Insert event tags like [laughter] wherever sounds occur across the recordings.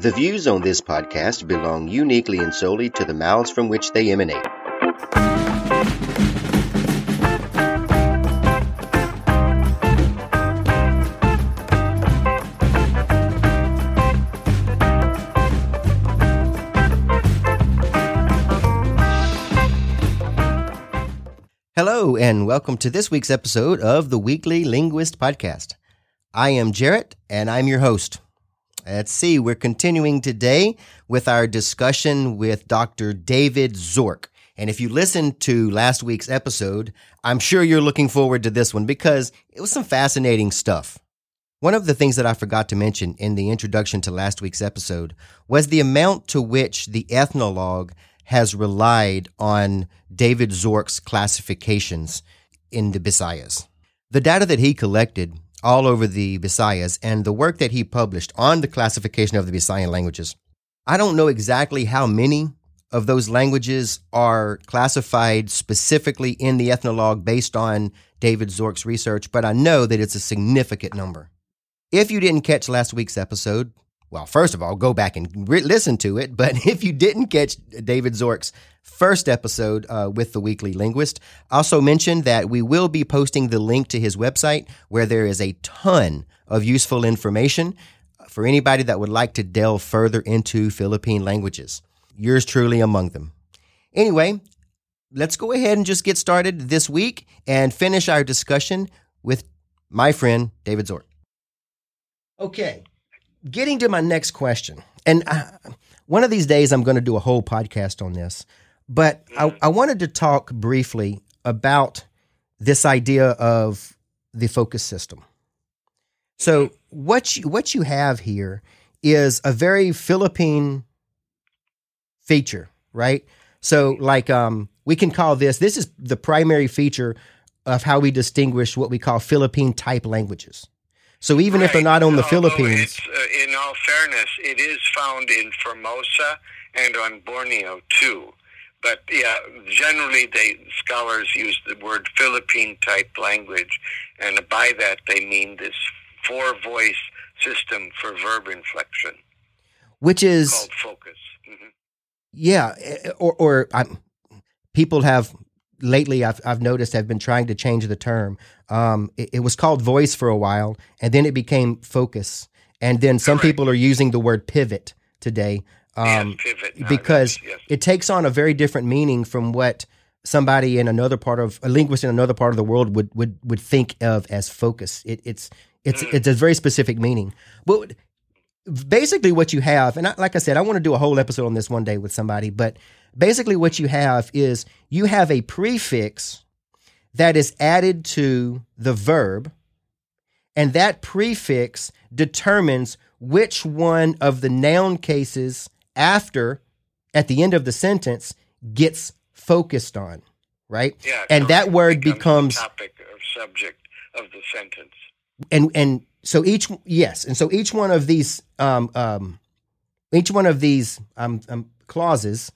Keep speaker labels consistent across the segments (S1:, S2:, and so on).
S1: The views on this podcast belong uniquely and solely to the mouths from which they emanate. Hello, and welcome to this week's episode of the Weekly Linguist Podcast. I am Jarrett, and I'm your host. Let's see, we're continuing today with our discussion with Dr. David Zorc. And if you listened to last week's episode, I'm sure you're looking forward to this one because it was some fascinating stuff. One of the things that I forgot to mention in the introduction to last week's episode was the amount to which the ethnologue has relied on David Zorc's classifications in the Bisayas. The data that he collected all over the Bisayas and the work that he published on the classification of the Bisayan languages. I don't know exactly how many of those languages are classified specifically in the ethnologue based on David Zorc's research, but I know that it's a significant number. If you didn't catch last week's episode, well, first of all, go back and re- listen to it. But [laughs] if you didn't catch David Zorc's first episode uh, with the Weekly Linguist, also mention that we will be posting the link to his website where there is a ton of useful information for anybody that would like to delve further into Philippine languages. Yours truly among them. Anyway, let's go ahead and just get started this week and finish our discussion with my friend David Zorc. Okay, getting to my next question, and I, one of these days I'm going to do a whole podcast on this, but I, I wanted to talk briefly about this idea of the focus system. So what you, what you have here is a very Philippine feature, right? So like um, we can call this this is the primary feature of how we distinguish what we call Philippine type languages. So even if they're not on the
S2: Although
S3: Philippines,
S2: uh, in all fairness, it is found in Formosa and on Borneo too. But yeah, generally, they scholars use the word Philippine type language, and by that they mean this four voice system for verb inflection
S3: which is
S2: called focus. hmm
S3: Yeah, eh, or or I'm, people have lately I've I've noticed have been trying to change the term. Um, it, it was called voice for a while, and then it became focus, and then some people are using the word pivot today. Um,
S2: yes, pivot.
S3: Because
S2: yes, yes.
S3: it takes on a very different meaning from what somebody in another part of a linguist in another part of the world would would would think of as focus. It, it's it's
S2: Mm.
S3: it's a very specific meaning. But basically, what you have, and I, like I said, I want to do a whole episode on this one day with somebody. But basically, what you have is you have a prefix that is added to the verb, and that prefix determines which one of the noun cases after at the end of the sentence gets focused on, right?
S2: yeah,
S3: and that word
S2: Becomes
S3: becomes
S2: topic or subject of the sentence.
S3: and and so each yes, and so each one of these um um each one of these um, um clauses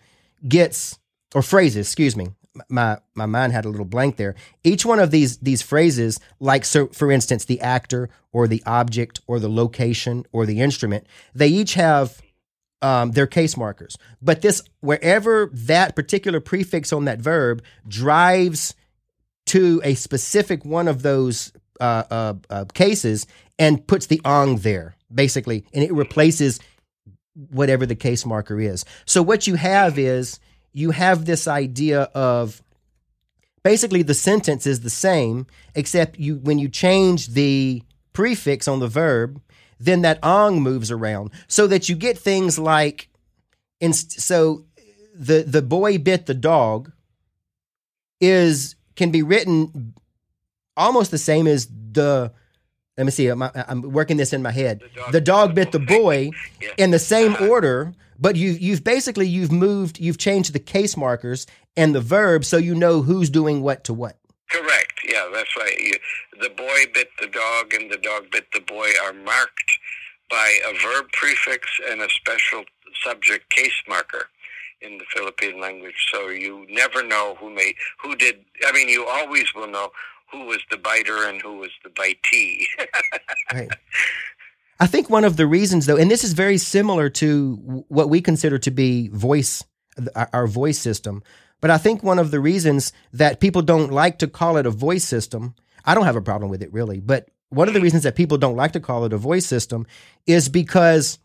S3: gets or phrases, excuse me. My my mind had a little blank there. Each one of these these phrases, like so for instance, the actor or the object or the location or the instrument, they each have um, their case markers. But this wherever that particular prefix on that verb drives to a specific one of those uh, uh, uh, cases and puts the ong there, basically, and it replaces whatever the case marker is. So what you have is you have this idea of basically the sentence is the same, except you when you change the prefix on the verb, then that ong moves around so that you get things like, inst- so the the boy bit the dog is can be written almost the same as the let me see I'm, I'm working this in my head the dog, bit the boy
S2: Yeah.
S3: in the same uh-huh. order but you you've basically you've moved you've changed the case markers and the verb so you know who's doing what to what
S2: Correct. Yeah, that's right. You, the boy bit the dog and the dog bit the boy are marked by a verb prefix and a special subject case marker in the Philippine language. So you never know who made who did. I mean, you always will know who was the biter and who was the bitee. [laughs]
S3: right I think one of the reasons, though, and this is very similar to what we consider to be voice, our voice system. But I think one of the reasons that people don't like to call it a voice system, I don't have a problem with it really, but one of the reasons that people don't like to call it a voice system is because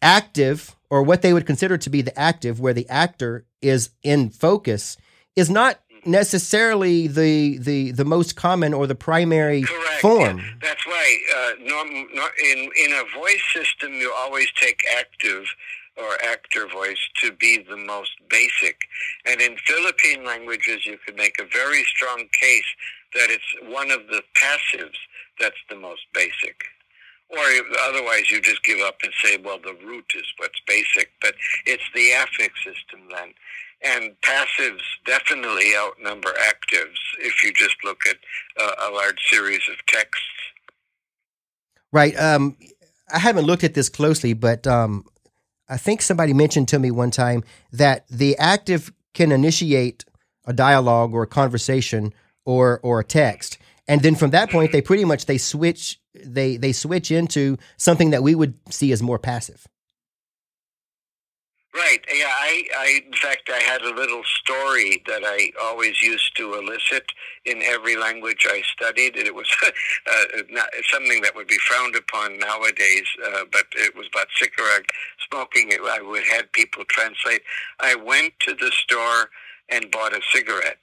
S3: active, or what they would consider to be the active, where the actor is in focus, is not necessarily the the the most common or the primary
S2: Correct.
S3: form.
S2: Yeah, that's right. Uh, norm, nor, in in a voice system, you always take active or actor voice to be the most basic. And in Philippine languages, you could make a very strong case that it's one of the passives that's the most basic. Or otherwise, you just give up and say, well, the root is what's basic. But it's the affix system then. And passives definitely outnumber actives if you just look at uh, a large series of texts.
S3: Right. Um, I haven't looked at this closely, but um, I think somebody mentioned to me one time that the active can initiate a dialogue or a conversation or or a text, and then from that point they pretty much they switch they they switch into something that we would see as more passive.
S2: Right. Yeah. I, I, in fact, I had a little story that I always used to elicit in every language I studied, and it was [laughs] uh, not, something that would be frowned upon nowadays. Uh, but it was about cigarette smoking. I would have people translate. I went to the store and bought a cigarette,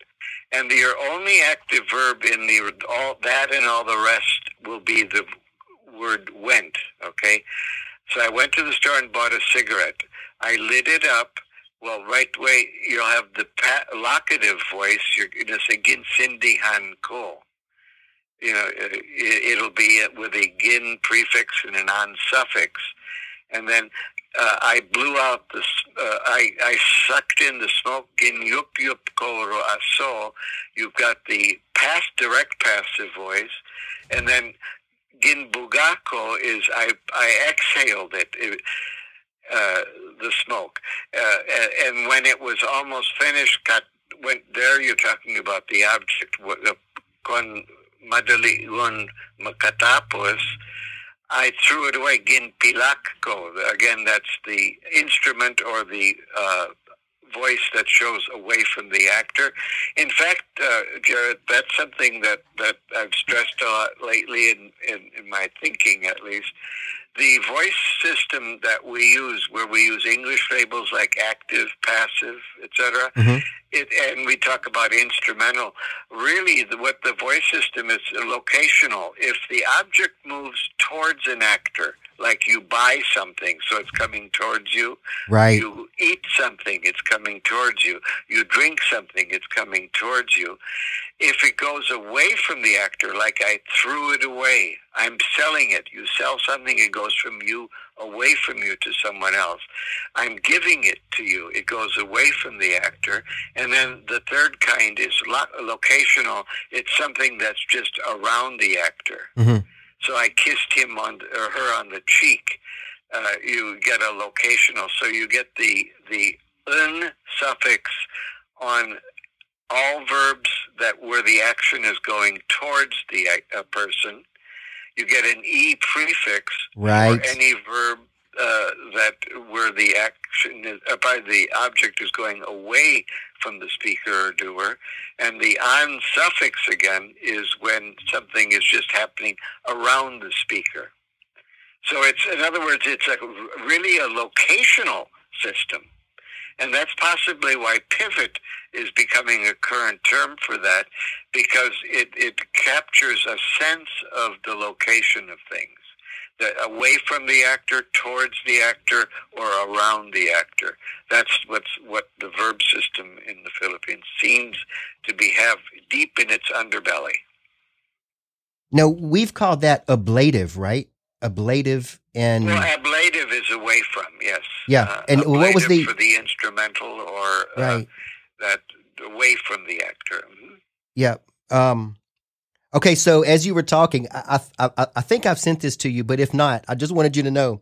S2: and the only active verb in the all that and all the rest will be the word went. Okay. So I went to the store and bought a cigarette. I lit it up. Well, right way, you'll have the locative voice. You're going to say ginsindihan ko. You know, it, will be with a gin prefix and an on suffix. And then uh, I blew out the, uh, I, I sucked in the smoke, gin yup yup ko aso. You've got the past direct passive voice. And then gin bugako is I, I exhaled it. it uh, the smoke. Uh, and when it was almost finished, cut, went there you're talking about the object. Con madali un makatapos, I threw it away. Gin pilakko. Again, that's the instrument or the uh, voice that shows away from the actor. In fact, uh, Jarrett, that's something that, that I've stressed a lot lately in, in, in my thinking, at least the voice system that we use, where we use English labels like active, passive, etc., mm-hmm. it, and we talk about instrumental. Really, the, what the voice system is locational. If the object moves towards an actor, like you buy something, so it's coming towards you.
S3: Right.
S2: You eat something, it's coming towards you. You drink something, it's coming towards you. If it goes away from the actor, like I threw it away, I'm selling it. You sell something, it goes from you away from you to someone else. I'm giving it to you. It goes away from the actor. And then the third kind is lo- locational. It's something that's just around the actor. Mm-hmm. So I kissed him on or her on the cheek. Uh, you get a locational. So you get the the un suffix on all verbs that where the action is going towards the uh, person. You get an e prefix
S3: right.
S2: for any verb uh, that where the action is, uh, by the object is going away from the speaker or doer, and the on suffix again is when something is just happening around the speaker. So it's, in other words, it's a, really a locational system. And that's possibly why pivot is becoming a current term for that, because it, it captures a sense of the location of things away from the actor, towards the actor, or around the actor. That's what's what the verb system in the Philippines seems to be have deep in its underbelly.
S3: Now we've called that ablative, right? Ablative and
S2: well, ablative is away from yes.
S3: Yeah, uh, and what was the
S2: for the instrumental or uh, that away from the actor? Mm-hmm.
S3: Yeah. Um, Okay, so as you were talking, I, I, I think I've sent this to you, but if not, I just wanted you to know.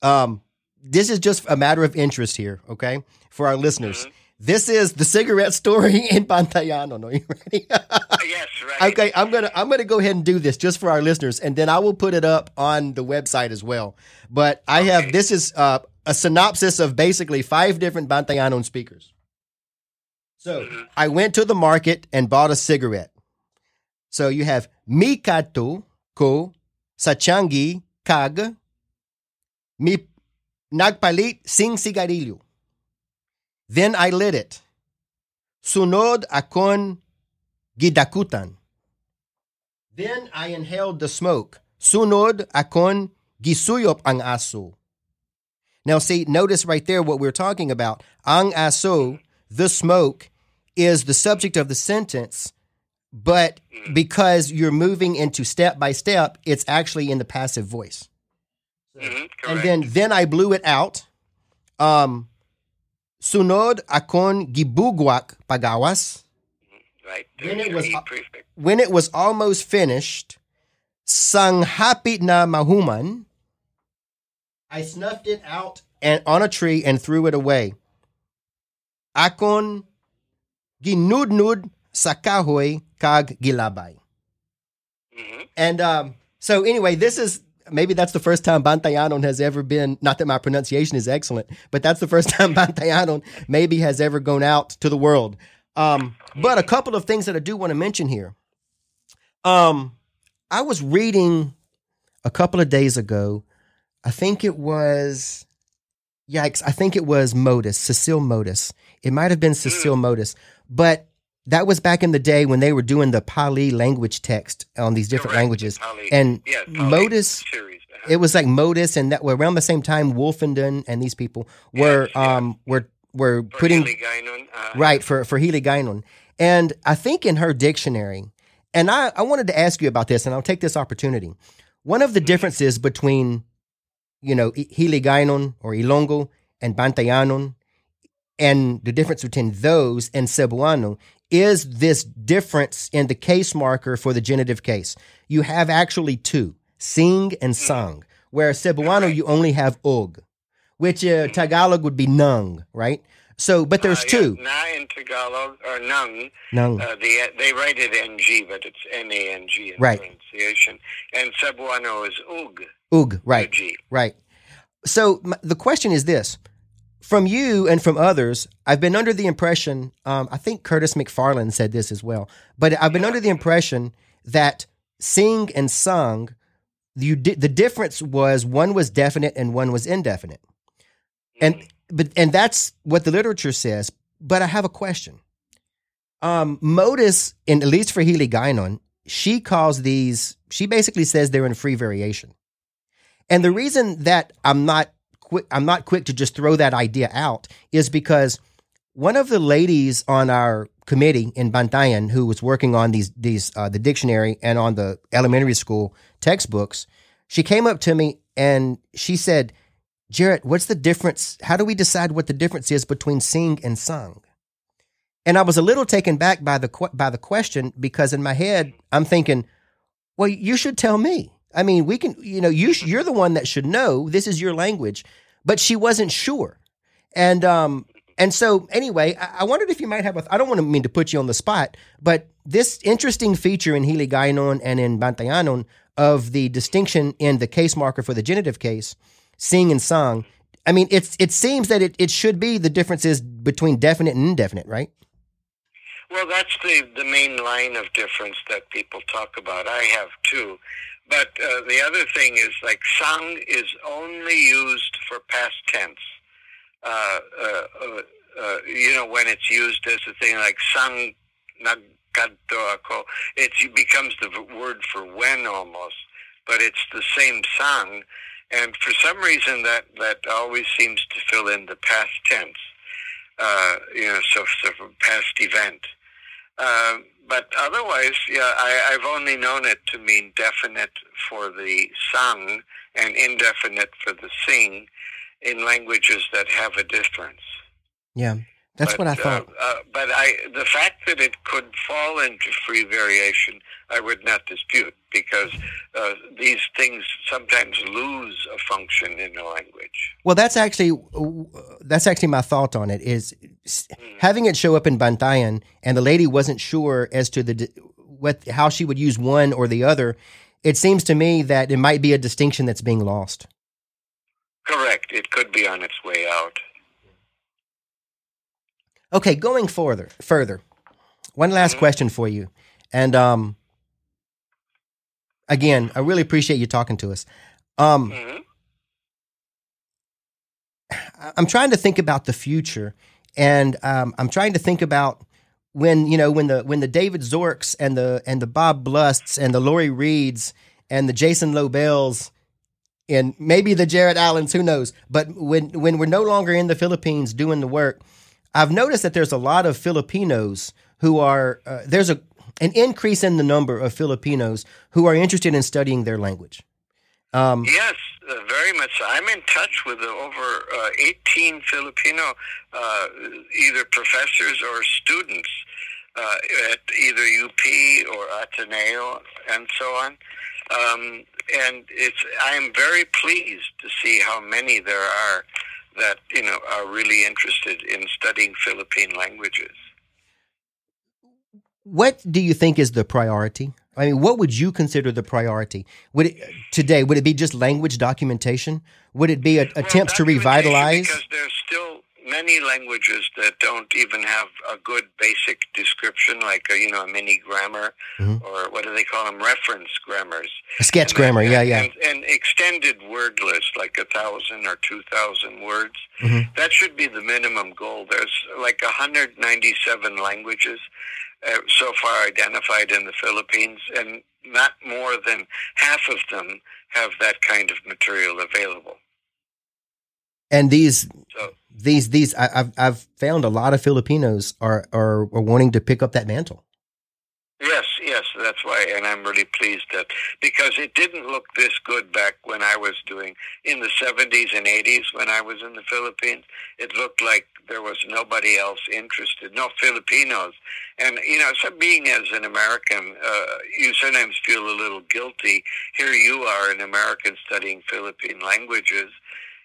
S3: Um, this is just a matter of interest here, okay, for our listeners. Mm-hmm. This is the cigarette story [laughs] in Bantayano. Are you ready?
S2: yes, right.
S3: Okay, I'm gonna I'm gonna go ahead and do this just for our listeners, and then I will put it up on the website as well. But I okay. have this is uh, a synopsis of basically five different Bantayanon speakers. So mm-hmm. I went to the market and bought a cigarette. So you have Mikato ko Sachangi kag mi nagpalit sing sigarilyo. Then I lit it. Sunod akon gidakutan. Then I inhaled the smoke. Sunod akon gisuyop ang aso. Now, see, notice right there what we're talking about. Ang aso, the smoke, is the subject of the sentence, but because you're moving into step by step, it's actually in the passive voice.
S2: Mm-hmm,
S3: and then, then I blew it out. Um, sunod akon gibugwak pagawas.
S2: Right.
S3: When it was when it was almost finished, sang hapit na mahuman. I snuffed it out and on a tree and threw it away. Akon ginudnud sa kahoy kag gilabay. Mm-hmm. And um, so anyway, this is maybe that's the first time Bantayanon has ever been, not that my pronunciation is excellent, but that's the first [laughs] time Bantayanon maybe has ever gone out to the world. Um, but a couple of things that I do want to mention here. Um, I was reading a couple of days ago, I think it was, yikes, I think it was Motus, Cecile Motus. It might have been Cecile mm. Motus, but that was back in the day when they were doing the Pali language text on these different Correct. languages. Pali,
S2: and yeah,
S3: Motus,
S2: series, uh-huh.
S3: it was like Motus, and that were around the same time. Wolfenden and these people were yes, um were were
S2: for
S3: putting
S2: uh,
S3: right for for Hiligaynon. And I think in her dictionary, and I, I wanted to ask you about this, and I'll take this opportunity. One of the mm-hmm. differences between, you know, Hiligaynon or Ilongo and Bantayanon, and the difference between those and Cebuano is this difference in the case marker for the genitive case. You have actually two, sing and mm-hmm. sung, whereas Cebuano you only have ug, which uh. Tagalog would be nung, right? So, but there's uh, two.
S2: Yeah, na in Tagalog or nung.
S3: Nung.
S2: Uh, the, they write it ng, but it's n a n g in
S3: right.
S2: pronunciation. And Cebuano is ug.
S3: Ug, right. Right. So the question is this: from you and from others, I've been under the impression, um, I think Curtis McFarland said this as well, but I've been under the impression that sing and sung, you di- the difference was one was definite and one was indefinite. And mm. but and that's what the literature says. But I have a question. Um, Motus, in at least for Hiligaynon, she calls these. She basically says they're in free variation, and the reason that I'm not quick I'm not quick to just throw that idea out is because one of the ladies on our committee in Bantayan who was working on these these uh, the dictionary and on the elementary school textbooks, she came up to me and she said, "Jarrett, what's the difference? How do we decide what the difference is between sing and sung?" And I was a little taken back by the by the question because in my head I'm thinking, "Well, you should tell me." I mean, we can, you know, you you're the one that should know. This is your language, but she wasn't sure, and um, and so anyway, I, I wondered if you might have a. I don't want to mean to put you on the spot, but this interesting feature in Hiligaynon and in Bantayanon of the distinction in the case marker for the genitive case, sing and sung. I mean, it's it seems that it, it should be the differences between definite and indefinite, right?
S2: Well, that's the the main line of difference that people talk about. I have too. But uh, the other thing is like sang is only used for past tense. Uh, uh, uh, uh you know, when it's used as a thing like sang nagkadto ako, it becomes the word for when almost, but it's the same sang. And for some reason, that, that always seems to fill in the past tense, uh, you know, so, so past event. But otherwise, yeah, I, I've only known it to mean definite for the sung and indefinite for the sing in languages that have a difference.
S3: Yeah, that's
S2: but,
S3: what I thought.
S2: Uh, uh, but I, the fact that it could fall into free variation, I would not dispute because uh, these things sometimes lose a function in a language.
S3: Well, that's actually that's actually my thought on it. Is having it show up in Bantayan, and the lady wasn't sure as to the what how she would use one or the other. It seems to me that it might be a distinction that's being lost.
S2: Correct. It could be on its way out.
S3: Okay, going further, further. One last mm-hmm. question for you, and um, again, I really appreciate you talking to us. Um, mm-hmm. I'm trying to think about the future, and um, I'm trying to think about when you know when the when the David Zorcs and the and the Bob Blusts and the Laurie Reids and the Jason Lobels and maybe the Jarrett Allens, who knows? But when when we're no longer in the Philippines doing the work, I've noticed that there's a lot of Filipinos who are uh, there's a an increase in the number of Filipinos who are interested in studying their language.
S2: Um, yes, uh, very much. So. I'm in touch with over uh, 18 Filipino, uh, either professors or students uh, at either UP or Ateneo and so on. Um, and it's I am very pleased to see how many there are that you know are really interested in studying Philippine languages.
S3: What do you think is the priority? I mean, what would you consider the priority? Would it today? Would it be just language documentation? Would it be a, attempts to revitalize?
S2: Because there's still many languages that don't even have a good basic description, like a, you know a mini grammar, mm-hmm. or what do they call them? Reference grammars.
S3: A sketch and grammar, yeah, yeah.
S2: And, and, extended word list, like a thousand or two thousand words. Mm-hmm. That should be the minimum goal. There's like 197 languages uh, so far identified in the Philippines, and not more than half of them have that kind of material available.
S3: And these, so, these, these, I, have I've found a lot of Filipinos are, are are wanting to pick up that mantle.
S2: Yes, yes, that's why, and I'm really pleased that because it didn't look this good back when I was doing in the 70s and 80s when I was in the Philippines. It looked like there was nobody else interested, no Filipinos, and you know, so being as an American, uh, you sometimes feel a little guilty. Here you are, an American studying Philippine languages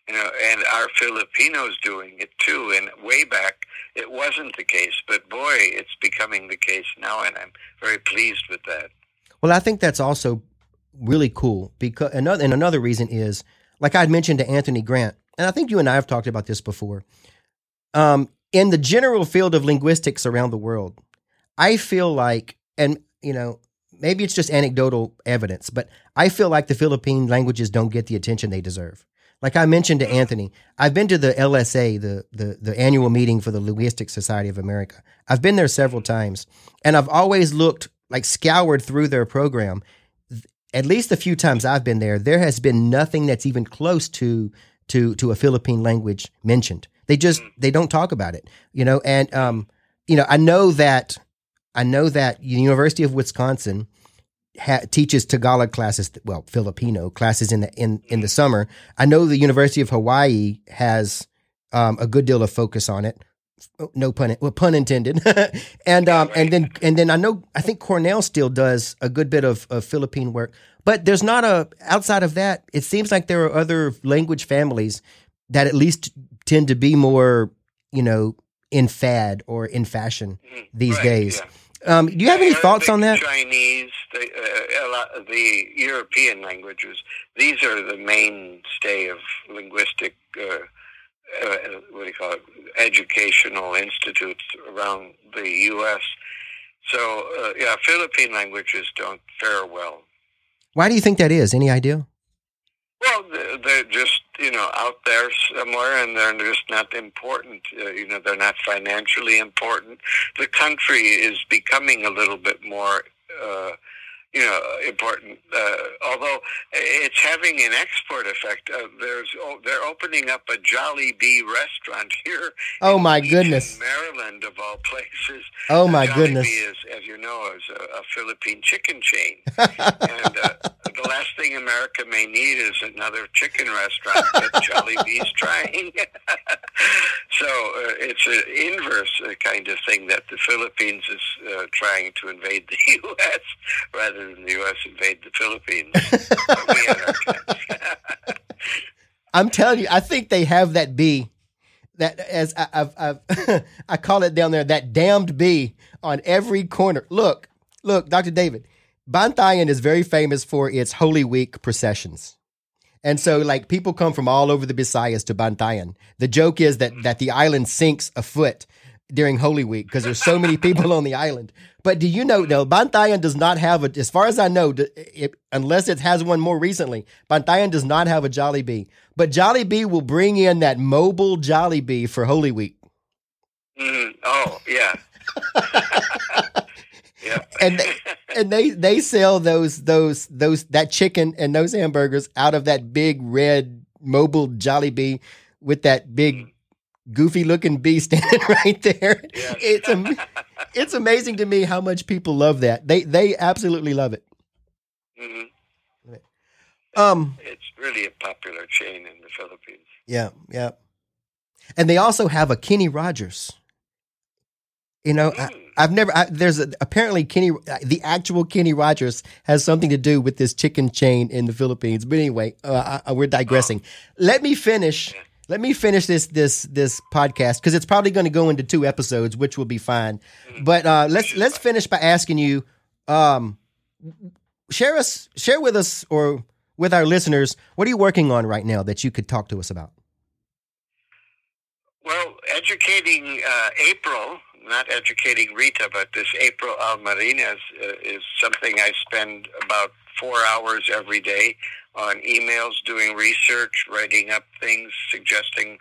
S2: you know, and our Filipinos doing it too. And way back, it wasn't the case, but boy, it's becoming the case now, and I'm very pleased with that.
S3: Well, I think that's also really cool because another and another reason is like I'd mentioned to Anthony Grant, and I think you and I have talked about this before. Um, in the general field of linguistics around the world, I feel like, and you know, maybe it's just anecdotal evidence, but I feel like the Philippine languages don't get the attention they deserve. Like I mentioned to Anthony, I've been to the LSA, the, the, the annual meeting for the Linguistic Society of America. I've been there several times, and I've always looked like scoured through their program. At least a few times I've been there, there has been nothing that's even close to to to a Philippine language mentioned. They just they don't talk about it, you know. And um, you know, I know that I know that the University of Wisconsin ha- teaches Tagalog classes, well, Filipino classes in the in in the summer. I know the University of Hawaii has um, a good deal of focus on it. No pun, well, pun intended. [laughs] and um, and then and then I know I think Cornell still does a good bit of, of Philippine work, but there's not a outside of that. It seems like there are other language families that at least tend to be more, you know, in fad or in fashion mm-hmm. these right, days. Yeah. Um, do you have any thoughts on that?
S2: Chinese, the, uh, the European languages. These are the mainstay of linguistic. Uh, uh, what do you call it? Educational institutes around the U.S. So, uh, yeah, Philippine languages don't fare well.
S3: Why do you think that is? Any idea?
S2: Well, they're just you know out there somewhere, and they're just not important. Uh, you know, they're not financially important. The country is becoming a little bit more. Uh, you know, important. Uh, although it's having an export effect. Uh, there's oh, they're opening up a Jollibee restaurant [laughs] here.
S3: Oh my goodness,
S2: Maryland of all places.
S3: Oh my goodness,
S2: is, as you know, is a, a Philippine chicken chain, [laughs] and uh, the last thing America may need is another chicken restaurant that [laughs] Jollibee's trying. [laughs] so uh, it's an inverse uh, kind of thing that the Philippines is uh, trying to invade the [laughs] U.S. rather than the U.S. invade the Philippines.
S3: I'm telling you, I think they have that bee. that as I, I've, I've I call it down there that damned bee on every corner. Look, look, Dr. David, Bantayan is very famous for its Holy Week processions. And so like people come from all over the Visayas to Bantayan. The joke is that that the island sinks a foot during Holy Week because there's so many people on the island. But do you know, no, Bantayan does not have a, as far as I know, it, unless it has one more recently, Bantayan does not have a Jollibee. But Jollibee will bring in that mobile Jollibee for Holy Week.
S2: Mm, oh, yeah. [laughs]
S3: yeah. and they, and they they sell those those those that chicken and those hamburgers out of that big red mobile Jollibee with that big mm goofy looking bee [laughs] standing right there. Yes. It's am- it's amazing to me how much people love that. They they absolutely love it.
S2: Mm-hmm.
S3: Um,
S2: it's really a popular chain in the Philippines.
S3: Yeah, yeah, and they also have a Kenny Rogers. You know, mm. I, have never. I, there's a, apparently Kenny, the actual Kenny Rogers has something to do with this chicken chain in the Philippines. But anyway, uh, I, we're digressing. Oh. Let me finish. Let me finish this this this podcast because it's probably going to go into two episodes, which will be fine. Mm-hmm. But uh, let's let's finish by asking you, um, share us share with us or with our listeners, what are you working on right now that you could talk to us about?
S2: Well, educating uh, April, not educating Rita, but this April Almarinas uh, is something I spend about four hours every day on emails, doing research, writing up things, suggesting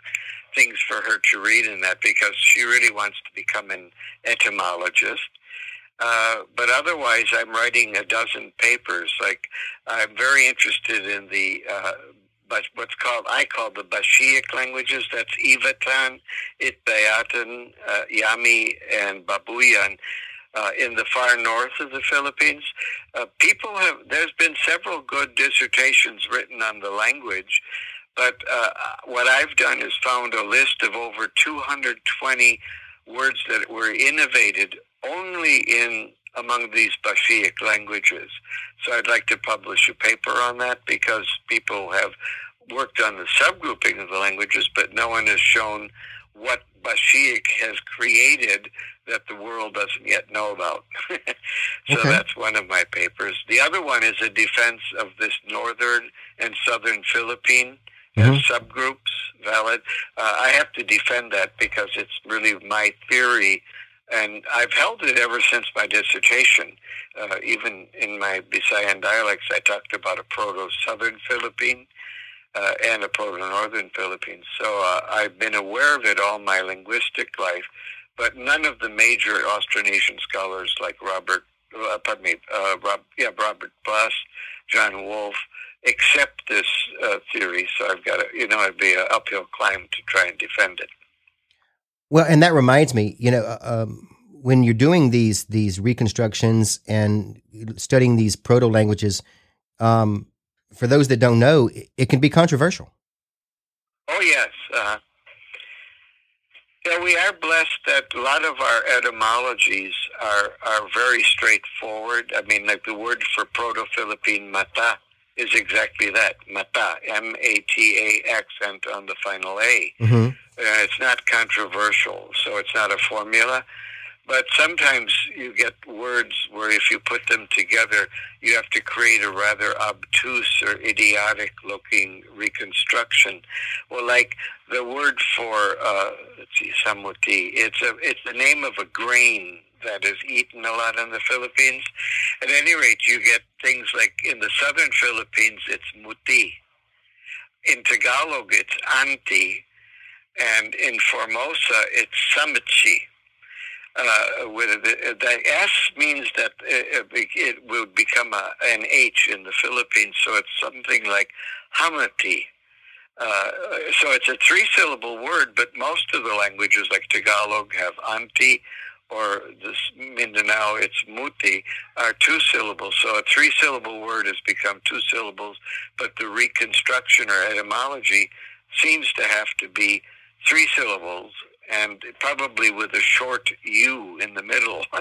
S2: things for her to read and that because she really wants to become an etymologist. Uh, but otherwise, I'm writing a dozen papers. Like I'm very interested in the uh, what's called I call the Bashiic languages. That's Ivatan, Itbayaten, uh, Yami, and Babuyan uh, in the far north of the Philippines. Uh, people have, there's been several good dissertations written on the language, but uh, what I've done is found a list of over 220 words that were innovated only in among these Bashiic languages. So I'd like to publish a paper on that because people have worked on the subgrouping of the languages, but no one has shown what Bashiic has created that the world doesn't yet know about. [laughs] so okay. that's one of my papers. The other one is a defense of this northern and southern Philippine mm-hmm. subgroups. Valid. Uh, I have to defend that because it's really my theory, and I've held it ever since my dissertation. Uh, even in my Visayan dialects, I talked about a proto-southern Philippine. Uh, and a proto-northern Philippines. So uh, I've been aware of it all my linguistic life, but none of the major Austronesian scholars like Robert, uh, pardon me, uh, Rob, yeah, Robert Blust, John Wolff, accept this uh, theory. So I've got to, you know, it'd be an uphill climb to try and defend it.
S3: Well, and that reminds me, you know, uh, um, when you're doing these these reconstructions and studying these proto languages, um, for those that don't know, it, it can be controversial.
S2: Oh yes, uh, yeah, we are blessed that a lot of our etymologies are are very straightforward. I mean, like the word for Proto-Philippine mata is exactly that mata, M A T A accent on the final A. Mm-hmm. Uh, it's not controversial, so it's not a formula. But sometimes you get words where if you put them together, you have to create a rather obtuse or idiotic looking reconstruction. Well, like the word for, uh, let's see, samuti, it's, a, it's the name of a grain that is eaten a lot in the Philippines. At any rate, you get things like in the southern Philippines, it's muti. In Tagalog, it's anti. And in Formosa, it's samichi uh, with it. The S means that it, it will become a, an H in the Philippines, so it's something like Hamati. Uh, so it's a three-syllable word, but most of the languages, like Tagalog, have anti, or this Mindanao, it's muti, are two syllables. So a three-syllable word has become two syllables, but the reconstruction or etymology seems to have to be three syllables and probably with a short U in the middle, [laughs]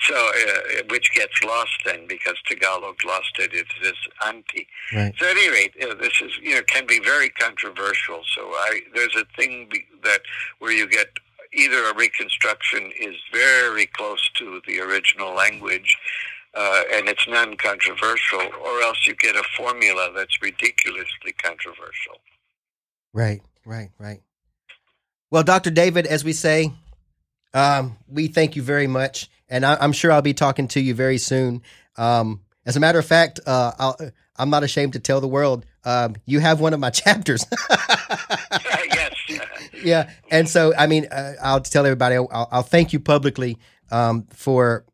S2: so uh, which gets lost then because Tagalog lost it. It is this anti.
S3: Right.
S2: So at any rate, uh, this is you know can be very controversial. So I there's a thing that where you get either a reconstruction is very close to the original language. Uh, and it's non-controversial, or else you get a formula that's ridiculously controversial.
S3: Right, right, right. Well, Dr. David, as we say, um, we thank you very much, and I, am sure I'll be talking to you very soon. Um, as a matter of fact, uh, i am not ashamed to tell the world um, you have one of my [laughs] chapters. [laughs] Yeah, and so I mean, uh, I'll tell everybody. I'll, I'll thank you publicly um, for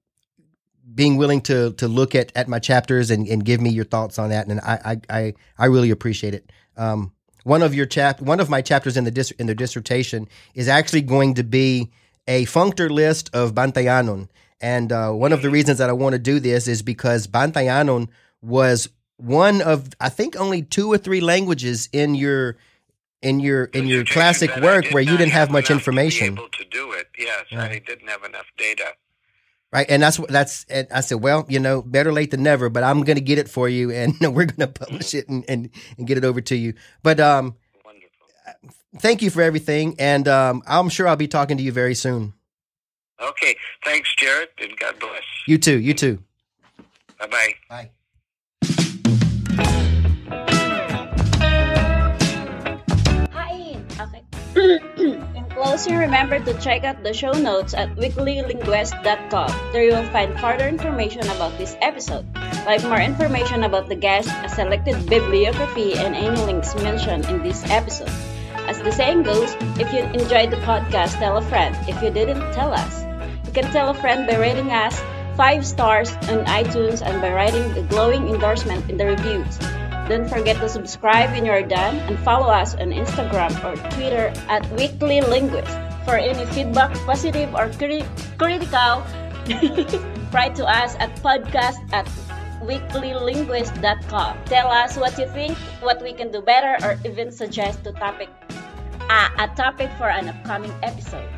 S3: being willing to to look at, at my chapters and, and give me your thoughts on that, and I I I, really appreciate it. Um, one of your chap one of my chapters in the dis- in the dissertation is actually going to be a functor list of Bantayanon, and uh, one of the reasons that I want to do this is because Bantayanon was one of I think only two or three languages in your in your in your classic work where you didn't have, much information.
S2: To able to do it, yes, right. I didn't have enough data
S3: right? And that's what that's. And I said, well, you know, better late than never. But I'm going to get it for you, and [laughs] we're going to publish it and, and and get it over to you. But um,
S2: wonderful.
S3: Thank you for everything, and um, I'm sure I'll be talking to you very soon.
S2: Okay, thanks, Jarrett, and God bless.
S3: You too. You too.
S2: Bye-bye.
S3: Bye.
S4: Okay. Closing, remember to check out the show notes at weeklylinguist.com. There you will find further information about this episode, like more information about the guest, a selected bibliography, and any links mentioned in this episode. As the saying goes, if you enjoyed the podcast, tell a friend. If you didn't, tell us. You can tell a friend by rating us 5 stars on iTunes and by writing a glowing endorsement in the reviews. Don't forget to subscribe when you're done and follow us on Instagram or Twitter at Weekly Linguist. For any feedback, positive or cri- critical, [laughs] write to us at podcast at weeklylinguist.com. Tell us what you think, what we can do better, or even suggest a topic, uh, a topic for an upcoming episode.